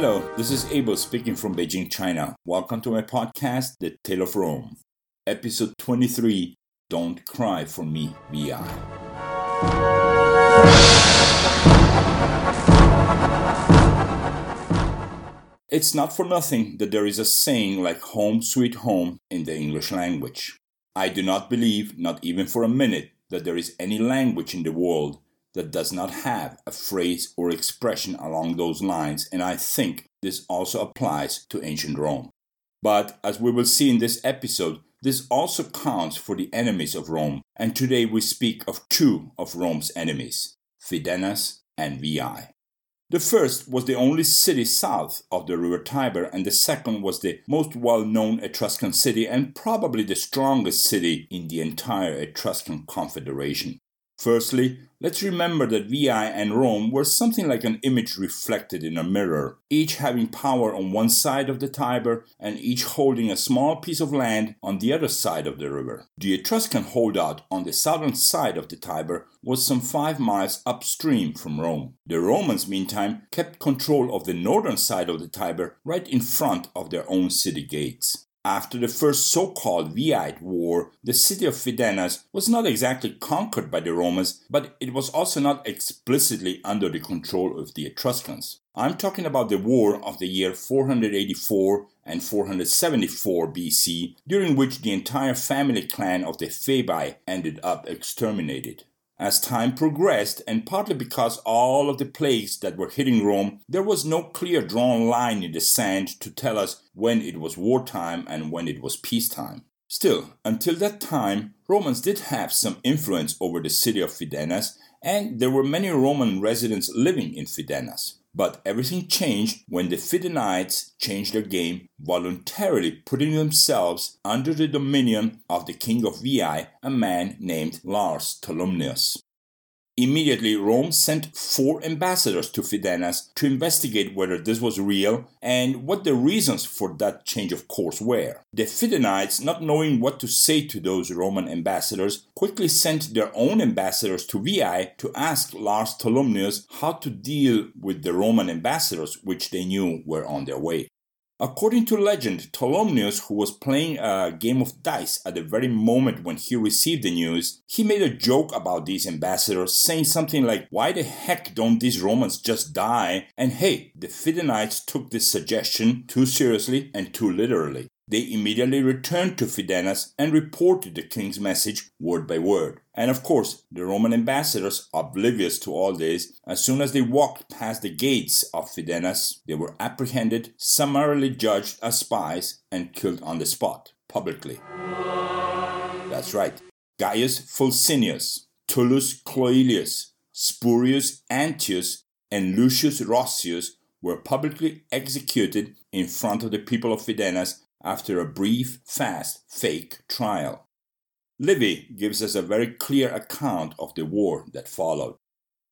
Hello, this is Abel speaking from Beijing, China. Welcome to my podcast, The Tale of Rome. Episode 23 Don't Cry for Me, Veii. It's not for nothing that there is a saying like home sweet home in the English language. I do not believe, not even for a minute, that there is any language in the world that does not have a phrase or expression along those lines, and I think this also applies to ancient Rome. But as we will see in this episode, this also counts for the enemies of Rome, and today we speak of two of Rome's enemies, Fidenas and Veii. The first was the only city south of the river Tiber, and the second was the most well known Etruscan city and probably the strongest city in the entire Etruscan Confederation. Firstly, let's remember that Veii and Rome were something like an image reflected in a mirror, each having power on one side of the Tiber and each holding a small piece of land on the other side of the river. The Etruscan holdout on the southern side of the Tiber was some five miles upstream from Rome. The Romans, meantime, kept control of the northern side of the Tiber right in front of their own city gates. After the first so called Veiite War, the city of Fidenas was not exactly conquered by the Romans, but it was also not explicitly under the control of the Etruscans. I'm talking about the war of the year 484 and 474 BC, during which the entire family clan of the Fabii ended up exterminated. As time progressed, and partly because all of the plagues that were hitting Rome, there was no clear drawn line in the sand to tell us when it was wartime and when it was peacetime. Still, until that time, Romans did have some influence over the city of Fidenas, and there were many Roman residents living in Fidenas. But everything changed when the Fidenites changed their game, voluntarily putting themselves under the dominion of the king of Veii, a man named Lars Tolumnius. Immediately, Rome sent four ambassadors to Fidenas to investigate whether this was real and what the reasons for that change of course were. The Fidenites, not knowing what to say to those Roman ambassadors, quickly sent their own ambassadors to Veii to ask Lars Tolumnius how to deal with the Roman ambassadors, which they knew were on their way. According to legend, Tolumnius, who was playing a game of dice at the very moment when he received the news, he made a joke about these ambassadors, saying something like, Why the heck don't these Romans just die? And hey, the Fidenites took this suggestion too seriously and too literally. They immediately returned to Fidenas and reported the king's message word by word. And of course, the Roman ambassadors, oblivious to all this, as soon as they walked past the gates of Fidenas, they were apprehended, summarily judged as spies, and killed on the spot, publicly. That's right. Gaius Fulcinius, Tullus Cloelius, Spurius Antius, and Lucius Roscius were publicly executed in front of the people of Fidenas after a brief, fast, fake trial. Livy gives us a very clear account of the war that followed.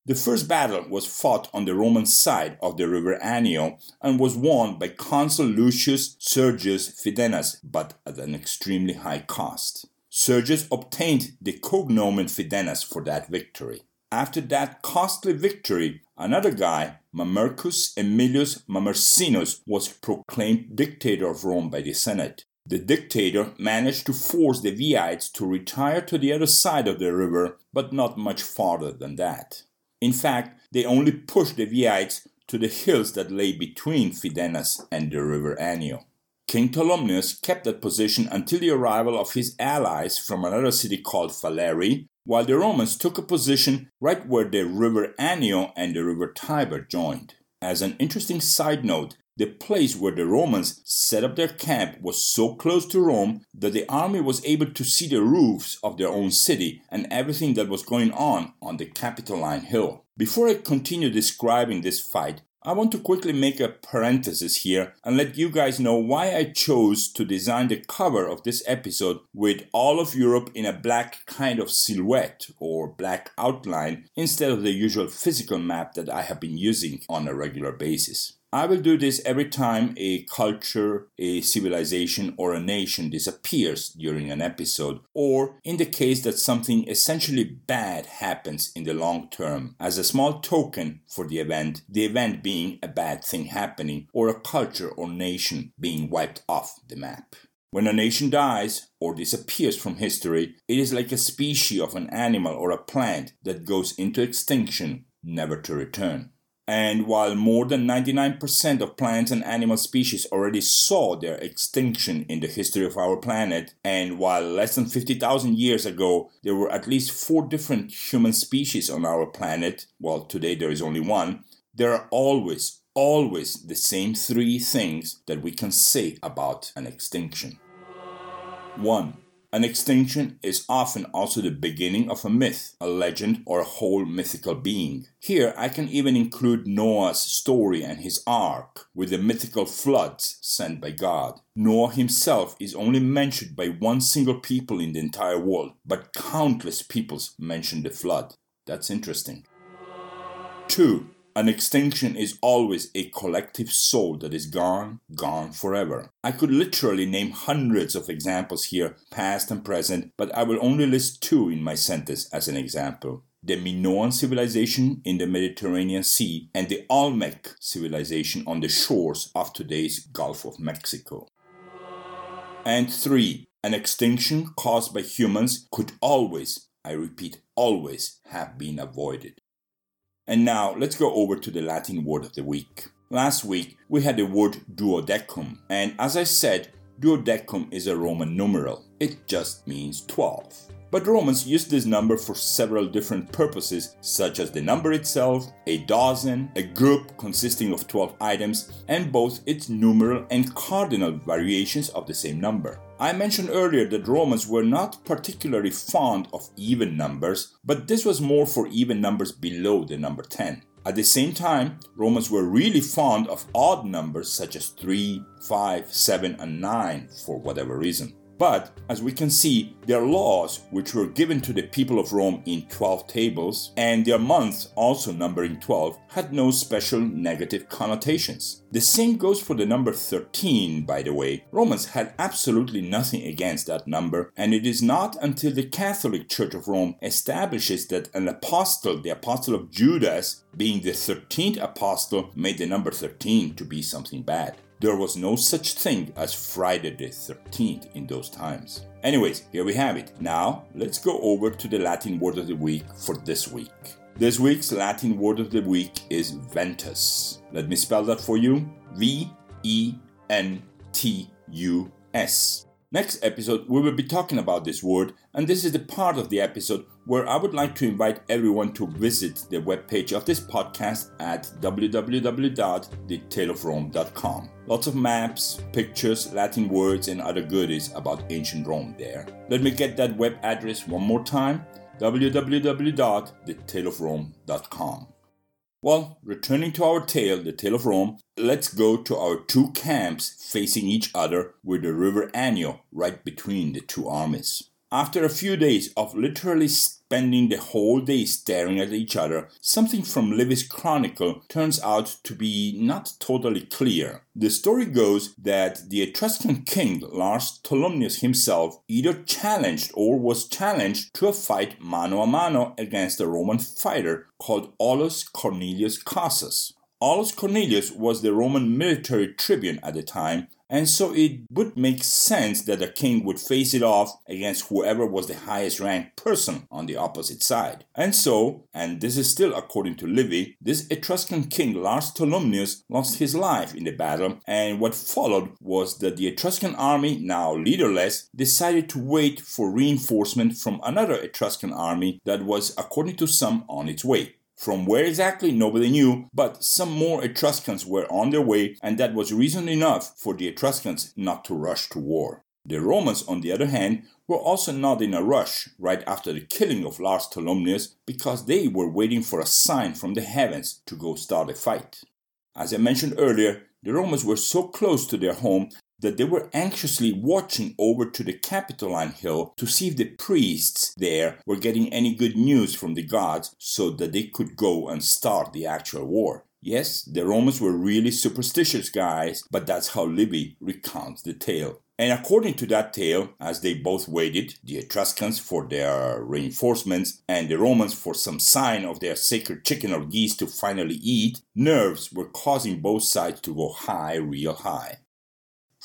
The first battle was fought on the Roman side of the river Anio and was won by Consul Lucius Sergius Fidenas, but at an extremely high cost. Sergius obtained the cognomen Fidenas for that victory. After that costly victory, another guy, Mamercus Aemilius Mamercinus, was proclaimed dictator of Rome by the Senate. The dictator managed to force the Veiites to retire to the other side of the river, but not much farther than that. In fact, they only pushed the Veiites to the hills that lay between Fidenas and the river Anio. King Tolumnius kept that position until the arrival of his allies from another city called Falerii, while the Romans took a position right where the river Anio and the river Tiber joined. As an interesting side note, the place where the Romans set up their camp was so close to Rome that the army was able to see the roofs of their own city and everything that was going on on the Capitoline Hill. Before I continue describing this fight, I want to quickly make a parenthesis here and let you guys know why I chose to design the cover of this episode with all of Europe in a black kind of silhouette or black outline instead of the usual physical map that I have been using on a regular basis. I will do this every time a culture, a civilization, or a nation disappears during an episode, or in the case that something essentially bad happens in the long term, as a small token for the event, the event being a bad thing happening, or a culture or nation being wiped off the map. When a nation dies or disappears from history, it is like a species of an animal or a plant that goes into extinction, never to return. And while more than 99% of plant and animal species already saw their extinction in the history of our planet, and while less than 50,000 years ago there were at least four different human species on our planet, well, today there is only one, there are always, always the same three things that we can say about an extinction. 1. An extinction is often also the beginning of a myth, a legend, or a whole mythical being. Here I can even include Noah's story and his ark, with the mythical floods sent by God. Noah himself is only mentioned by one single people in the entire world, but countless peoples mention the flood. That's interesting. 2. An extinction is always a collective soul that is gone, gone forever. I could literally name hundreds of examples here, past and present, but I will only list two in my sentence as an example the Minoan civilization in the Mediterranean Sea and the Olmec civilization on the shores of today's Gulf of Mexico. And three, an extinction caused by humans could always, I repeat, always have been avoided. And now let's go over to the Latin word of the week. Last week we had the word duodecim, and as I said, duodecim is a Roman numeral. It just means 12. But Romans used this number for several different purposes, such as the number itself, a dozen, a group consisting of 12 items, and both its numeral and cardinal variations of the same number. I mentioned earlier that Romans were not particularly fond of even numbers, but this was more for even numbers below the number 10. At the same time, Romans were really fond of odd numbers such as 3, 5, 7, and 9 for whatever reason. But, as we can see, their laws, which were given to the people of Rome in 12 tables, and their months, also numbering 12, had no special negative connotations. The same goes for the number 13, by the way. Romans had absolutely nothing against that number, and it is not until the Catholic Church of Rome establishes that an apostle, the apostle of Judas, being the 13th apostle, made the number 13 to be something bad. There was no such thing as Friday the 13th in those times. Anyways, here we have it. Now, let's go over to the Latin word of the week for this week. This week's Latin word of the week is ventus. Let me spell that for you V E N T U S. Next episode, we will be talking about this word, and this is the part of the episode where I would like to invite everyone to visit the webpage of this podcast at www.thetaleofrome.com. Lots of maps, pictures, Latin words, and other goodies about ancient Rome there. Let me get that web address one more time www.thetaleofrome.com. Well, returning to our tale, the tale of Rome, let's go to our two camps facing each other with the river Anio right between the two armies. After a few days of literally spending the whole day staring at each other, something from Livy's chronicle turns out to be not totally clear. The story goes that the Etruscan king Lars Tolumnius himself either challenged or was challenged to a fight mano a mano against a Roman fighter called Aulus Cornelius Cassus. Aulus Cornelius was the Roman military tribune at the time and so it would make sense that the king would face it off against whoever was the highest ranked person on the opposite side. And so, and this is still according to Livy, this Etruscan king Lars Tolumnius lost his life in the battle, and what followed was that the Etruscan army, now leaderless, decided to wait for reinforcement from another Etruscan army that was, according to some, on its way. From where exactly, nobody knew, but some more Etruscans were on their way, and that was reason enough for the Etruscans not to rush to war. The Romans, on the other hand, were also not in a rush right after the killing of Lars Tolumnius because they were waiting for a sign from the heavens to go start a fight. As I mentioned earlier, the Romans were so close to their home that they were anxiously watching over to the Capitoline Hill to see if the priests there were getting any good news from the gods so that they could go and start the actual war. Yes, the Romans were really superstitious guys, but that's how Livy recounts the tale. And according to that tale, as they both waited, the Etruscans for their reinforcements and the Romans for some sign of their sacred chicken or geese to finally eat, nerves were causing both sides to go high, real high.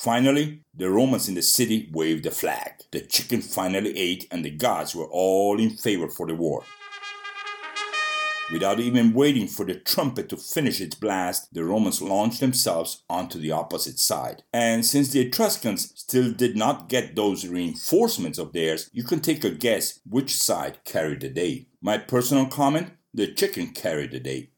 Finally, the Romans in the city waved the flag. The chicken finally ate, and the gods were all in favor for the war. Without even waiting for the trumpet to finish its blast, the Romans launched themselves onto the opposite side. And since the Etruscans still did not get those reinforcements of theirs, you can take a guess which side carried the day. My personal comment the chicken carried the day.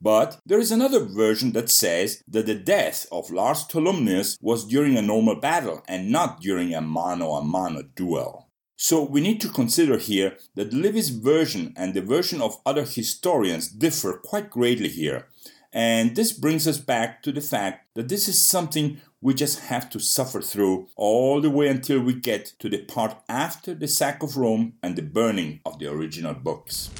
But there is another version that says that the death of Lars Tolumnius was during a normal battle and not during a mano a mano duel. So we need to consider here that Livy's version and the version of other historians differ quite greatly here. And this brings us back to the fact that this is something we just have to suffer through all the way until we get to the part after the sack of Rome and the burning of the original books.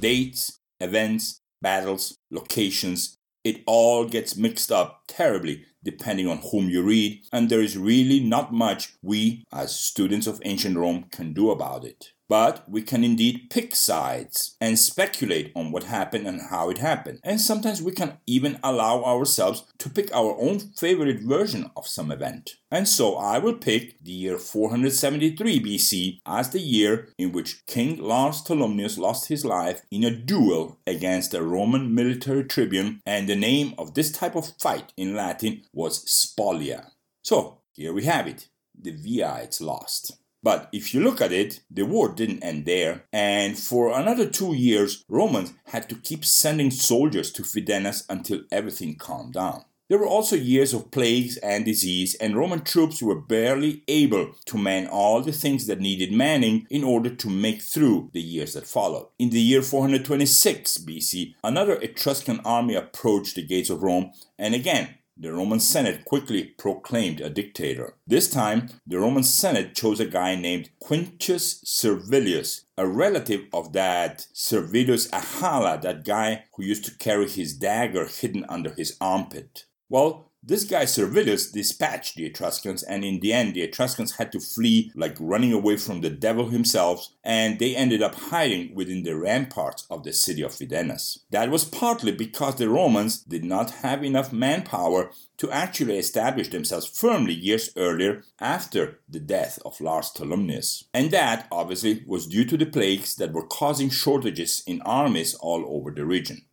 Dates, events, battles, locations, it all gets mixed up terribly depending on whom you read, and there is really not much we, as students of ancient Rome, can do about it. But we can indeed pick sides and speculate on what happened and how it happened. And sometimes we can even allow ourselves to pick our own favorite version of some event. And so I will pick the year 473 BC as the year in which King Lars Tolumnius lost his life in a duel against a Roman military tribune, and the name of this type of fight in Latin was Spolia. So here we have it. The Veiites lost. But if you look at it, the war didn't end there, and for another two years, Romans had to keep sending soldiers to Fidenas until everything calmed down. There were also years of plagues and disease, and Roman troops were barely able to man all the things that needed manning in order to make through the years that followed. In the year 426 BC, another Etruscan army approached the gates of Rome, and again, the Roman Senate quickly proclaimed a dictator. This time, the Roman Senate chose a guy named Quintus Servilius, a relative of that Servilius Ahala, that guy who used to carry his dagger hidden under his armpit. Well, this guy Servilius dispatched the Etruscans, and in the end, the Etruscans had to flee like running away from the devil himself, and they ended up hiding within the ramparts of the city of Fidenas. That was partly because the Romans did not have enough manpower to actually establish themselves firmly years earlier after the death of Lars Tolumnius. And that, obviously, was due to the plagues that were causing shortages in armies all over the region.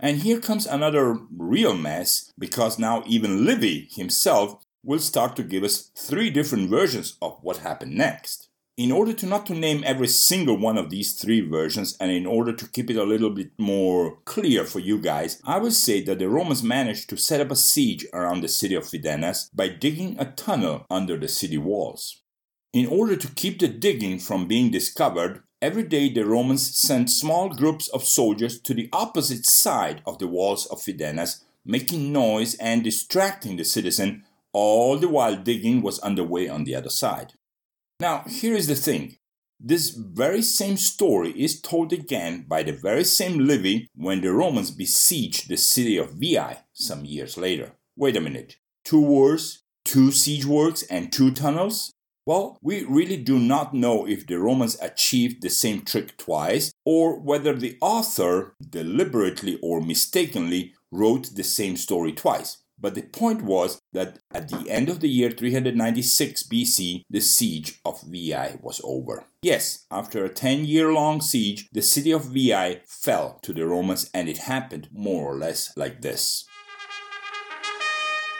And here comes another real mess because now even Livy himself will start to give us three different versions of what happened next. In order to not to name every single one of these three versions and in order to keep it a little bit more clear for you guys, I will say that the Romans managed to set up a siege around the city of Fidenas by digging a tunnel under the city walls. In order to keep the digging from being discovered, Every day, the Romans sent small groups of soldiers to the opposite side of the walls of Fidenas, making noise and distracting the citizen, all the while digging was underway on the other side. Now, here is the thing this very same story is told again by the very same Livy when the Romans besieged the city of Veii some years later. Wait a minute. Two wars, two siege works, and two tunnels? Well, we really do not know if the Romans achieved the same trick twice or whether the author deliberately or mistakenly wrote the same story twice. But the point was that at the end of the year 396 BC, the siege of Veii was over. Yes, after a 10 year long siege, the city of Veii fell to the Romans and it happened more or less like this.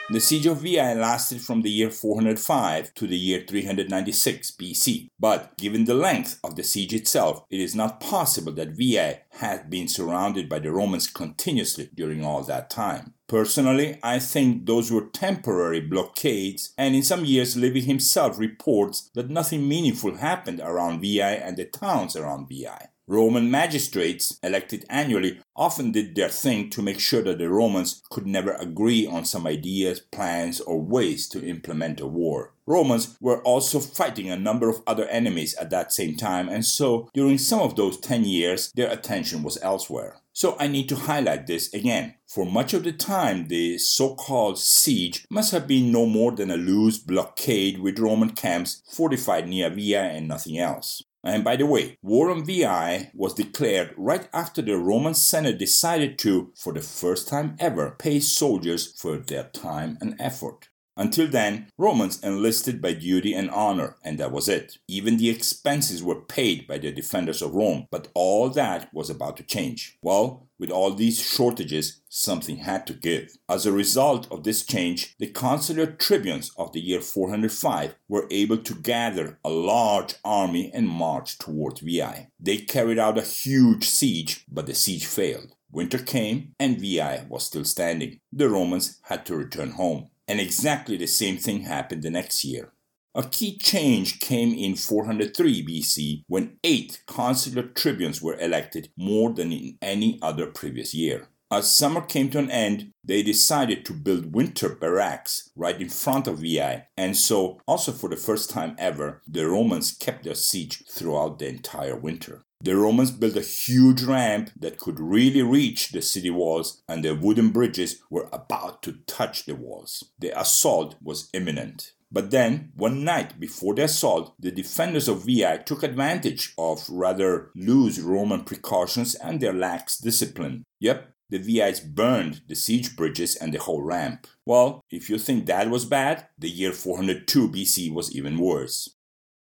The siege of Veii lasted from the year 405 to the year 396 BC, but given the length of the siege itself, it is not possible that Veii had been surrounded by the Romans continuously during all that time. Personally, I think those were temporary blockades, and in some years Livy himself reports that nothing meaningful happened around Veii and the towns around Veii. Roman magistrates, elected annually, often did their thing to make sure that the Romans could never agree on some ideas, plans, or ways to implement a war. Romans were also fighting a number of other enemies at that same time, and so during some of those 10 years, their attention was elsewhere. So I need to highlight this again. For much of the time, the so called siege must have been no more than a loose blockade with Roman camps fortified near Veii and nothing else. And by the way, war on Veii was declared right after the Roman Senate decided to, for the first time ever, pay soldiers for their time and effort. Until then, Romans enlisted by duty and honor, and that was it. Even the expenses were paid by the defenders of Rome, but all that was about to change. Well, with all these shortages, something had to give. As a result of this change, the consular tribunes of the year 405 were able to gather a large army and march towards Veii. They carried out a huge siege, but the siege failed. Winter came and Veii was still standing. The Romans had to return home. And exactly the same thing happened the next year. A key change came in 403 BC when eight consular tribunes were elected, more than in any other previous year. As summer came to an end, they decided to build winter barracks right in front of Veii, and so, also for the first time ever, the Romans kept their siege throughout the entire winter. The Romans built a huge ramp that could really reach the city walls, and the wooden bridges were about to touch the walls. The assault was imminent. But then, one night before the assault, the defenders of Veii took advantage of rather loose Roman precautions and their lax discipline. Yep, the Veiites burned the siege bridges and the whole ramp. Well, if you think that was bad, the year 402 BC was even worse.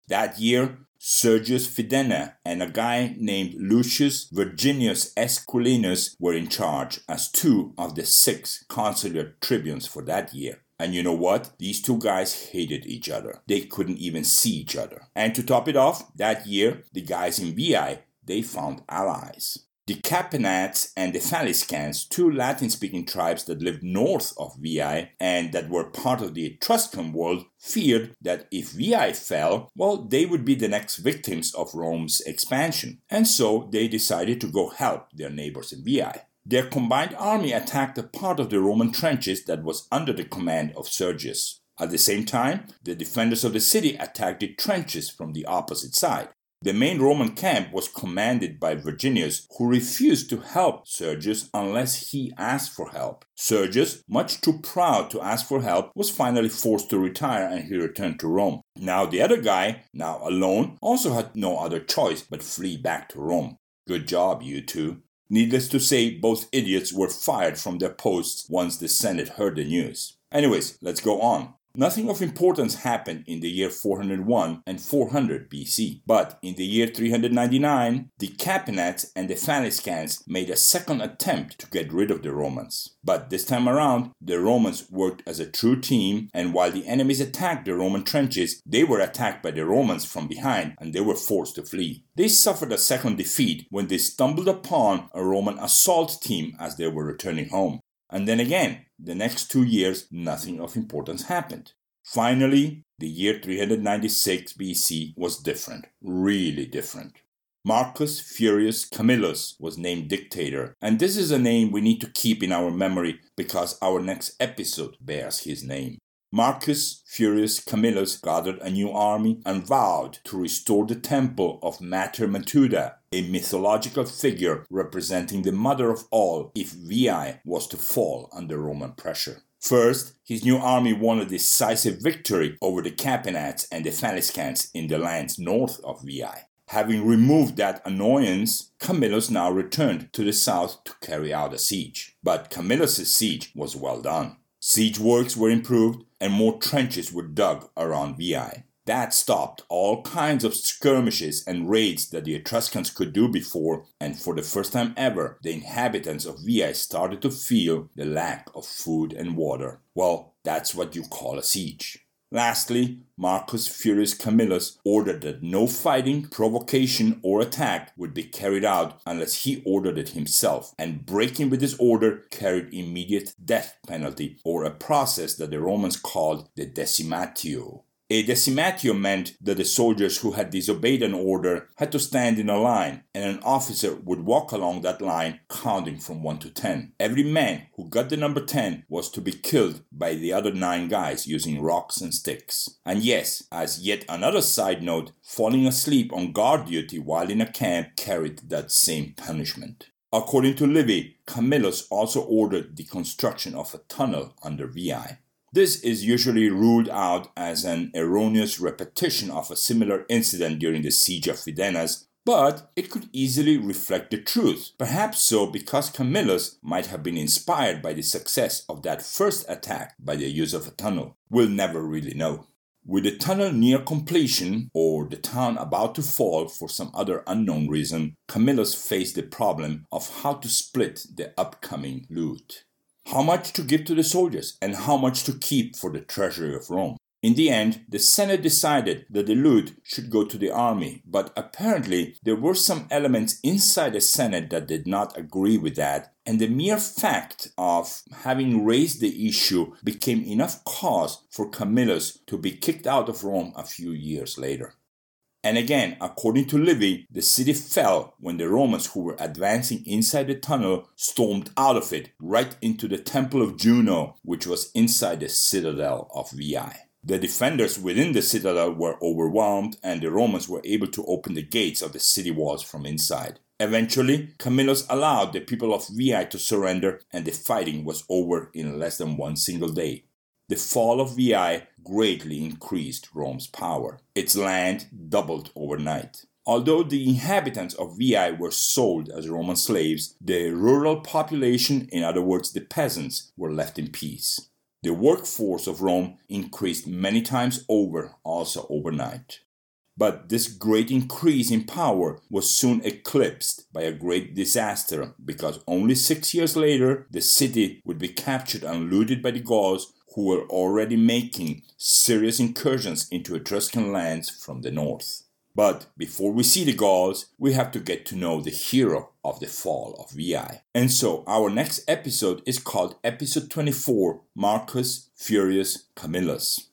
That year, Sergius Fidenna and a guy named Lucius Verginius Esquilinus were in charge as two of the six consular tribunes for that year. And you know what? These two guys hated each other. They couldn't even see each other. And to top it off, that year, the guys in Veii, they found allies. The Capenates and the Faliscans, two Latin speaking tribes that lived north of Veii and that were part of the Etruscan world, feared that if Veii fell, well, they would be the next victims of Rome's expansion. And so they decided to go help their neighbors in Veii. Their combined army attacked a part of the Roman trenches that was under the command of Sergius. At the same time, the defenders of the city attacked the trenches from the opposite side. The main Roman camp was commanded by Verginius, who refused to help Sergius unless he asked for help. Sergius, much too proud to ask for help, was finally forced to retire and he returned to Rome. Now the other guy, now alone, also had no other choice but flee back to Rome. Good job, you two. Needless to say, both idiots were fired from their posts once the Senate heard the news. Anyways, let's go on. Nothing of importance happened in the year 401 and 400 BC, but in the year 399, the Capenates and the Faliscans made a second attempt to get rid of the Romans. But this time around, the Romans worked as a true team, and while the enemies attacked the Roman trenches, they were attacked by the Romans from behind and they were forced to flee. They suffered a second defeat when they stumbled upon a Roman assault team as they were returning home. And then again, the next two years, nothing of importance happened. Finally, the year 396 BC was different, really different. Marcus Furius Camillus was named dictator, and this is a name we need to keep in our memory because our next episode bears his name. Marcus Furius Camillus gathered a new army and vowed to restore the temple of Mater Matuta, a mythological figure representing the mother of all if Veii was to fall under Roman pressure. First, his new army won a decisive victory over the Capenates and the Faliscans in the lands north of Veii. Having removed that annoyance, Camillus now returned to the south to carry out a siege. But Camillus's siege was well done. Siege works were improved and more trenches were dug around Veii. That stopped all kinds of skirmishes and raids that the Etruscans could do before, and for the first time ever, the inhabitants of Veii started to feel the lack of food and water. Well, that's what you call a siege. Lastly, Marcus Furius Camillus ordered that no fighting, provocation, or attack would be carried out unless he ordered it himself, and breaking with his order carried immediate death penalty, or a process that the Romans called the decimatio. A decimatio meant that the soldiers who had disobeyed an order had to stand in a line, and an officer would walk along that line counting from 1 to 10. Every man who got the number 10 was to be killed by the other 9 guys using rocks and sticks. And yes, as yet another side note, falling asleep on guard duty while in a camp carried that same punishment. According to Livy, Camillus also ordered the construction of a tunnel under Veii. This is usually ruled out as an erroneous repetition of a similar incident during the siege of Fidenas, but it could easily reflect the truth. Perhaps so because Camillus might have been inspired by the success of that first attack by the use of a tunnel. We'll never really know. With the tunnel near completion, or the town about to fall for some other unknown reason, Camillus faced the problem of how to split the upcoming loot how much to give to the soldiers and how much to keep for the treasury of Rome. In the end, the Senate decided that the loot should go to the army, but apparently there were some elements inside the Senate that did not agree with that, and the mere fact of having raised the issue became enough cause for Camillus to be kicked out of Rome a few years later. And again, according to Livy, the city fell when the Romans who were advancing inside the tunnel stormed out of it right into the temple of Juno, which was inside the citadel of Veii. The defenders within the citadel were overwhelmed, and the Romans were able to open the gates of the city walls from inside. Eventually, Camillus allowed the people of Veii to surrender, and the fighting was over in less than one single day. The fall of Veii greatly increased Rome's power. Its land doubled overnight. Although the inhabitants of Veii were sold as Roman slaves, the rural population, in other words, the peasants, were left in peace. The workforce of Rome increased many times over, also overnight. But this great increase in power was soon eclipsed by a great disaster because only six years later the city would be captured and looted by the Gauls who were already making serious incursions into Etruscan lands from the north. But before we see the Gauls, we have to get to know the hero of the fall of Veii. And so our next episode is called Episode 24 Marcus Furius Camillus.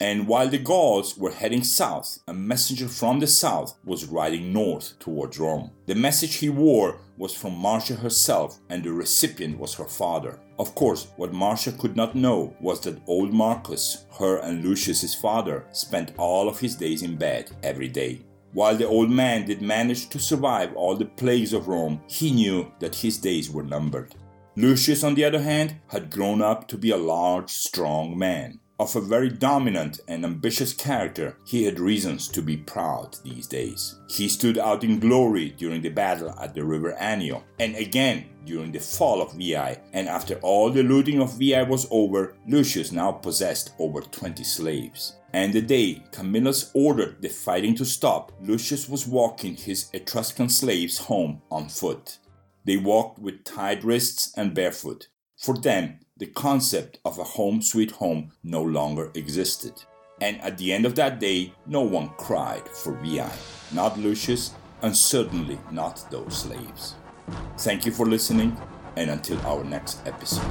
And while the Gauls were heading south, a messenger from the south was riding north towards Rome. The message he wore was from Marcia herself, and the recipient was her father. Of course, what Marcia could not know was that old Marcus, her and Lucius's father, spent all of his days in bed every day. While the old man did manage to survive all the plagues of Rome, he knew that his days were numbered. Lucius, on the other hand, had grown up to be a large, strong man. Of a very dominant and ambitious character, he had reasons to be proud these days. He stood out in glory during the battle at the river Anio, and again during the fall of Veii, and after all the looting of Veii was over, Lucius now possessed over 20 slaves. And the day Camillus ordered the fighting to stop, Lucius was walking his Etruscan slaves home on foot. They walked with tied wrists and barefoot. For them, the concept of a home sweet home no longer existed. And at the end of that day, no one cried for Veii, not Lucius, and certainly not those slaves. Thank you for listening, and until our next episode.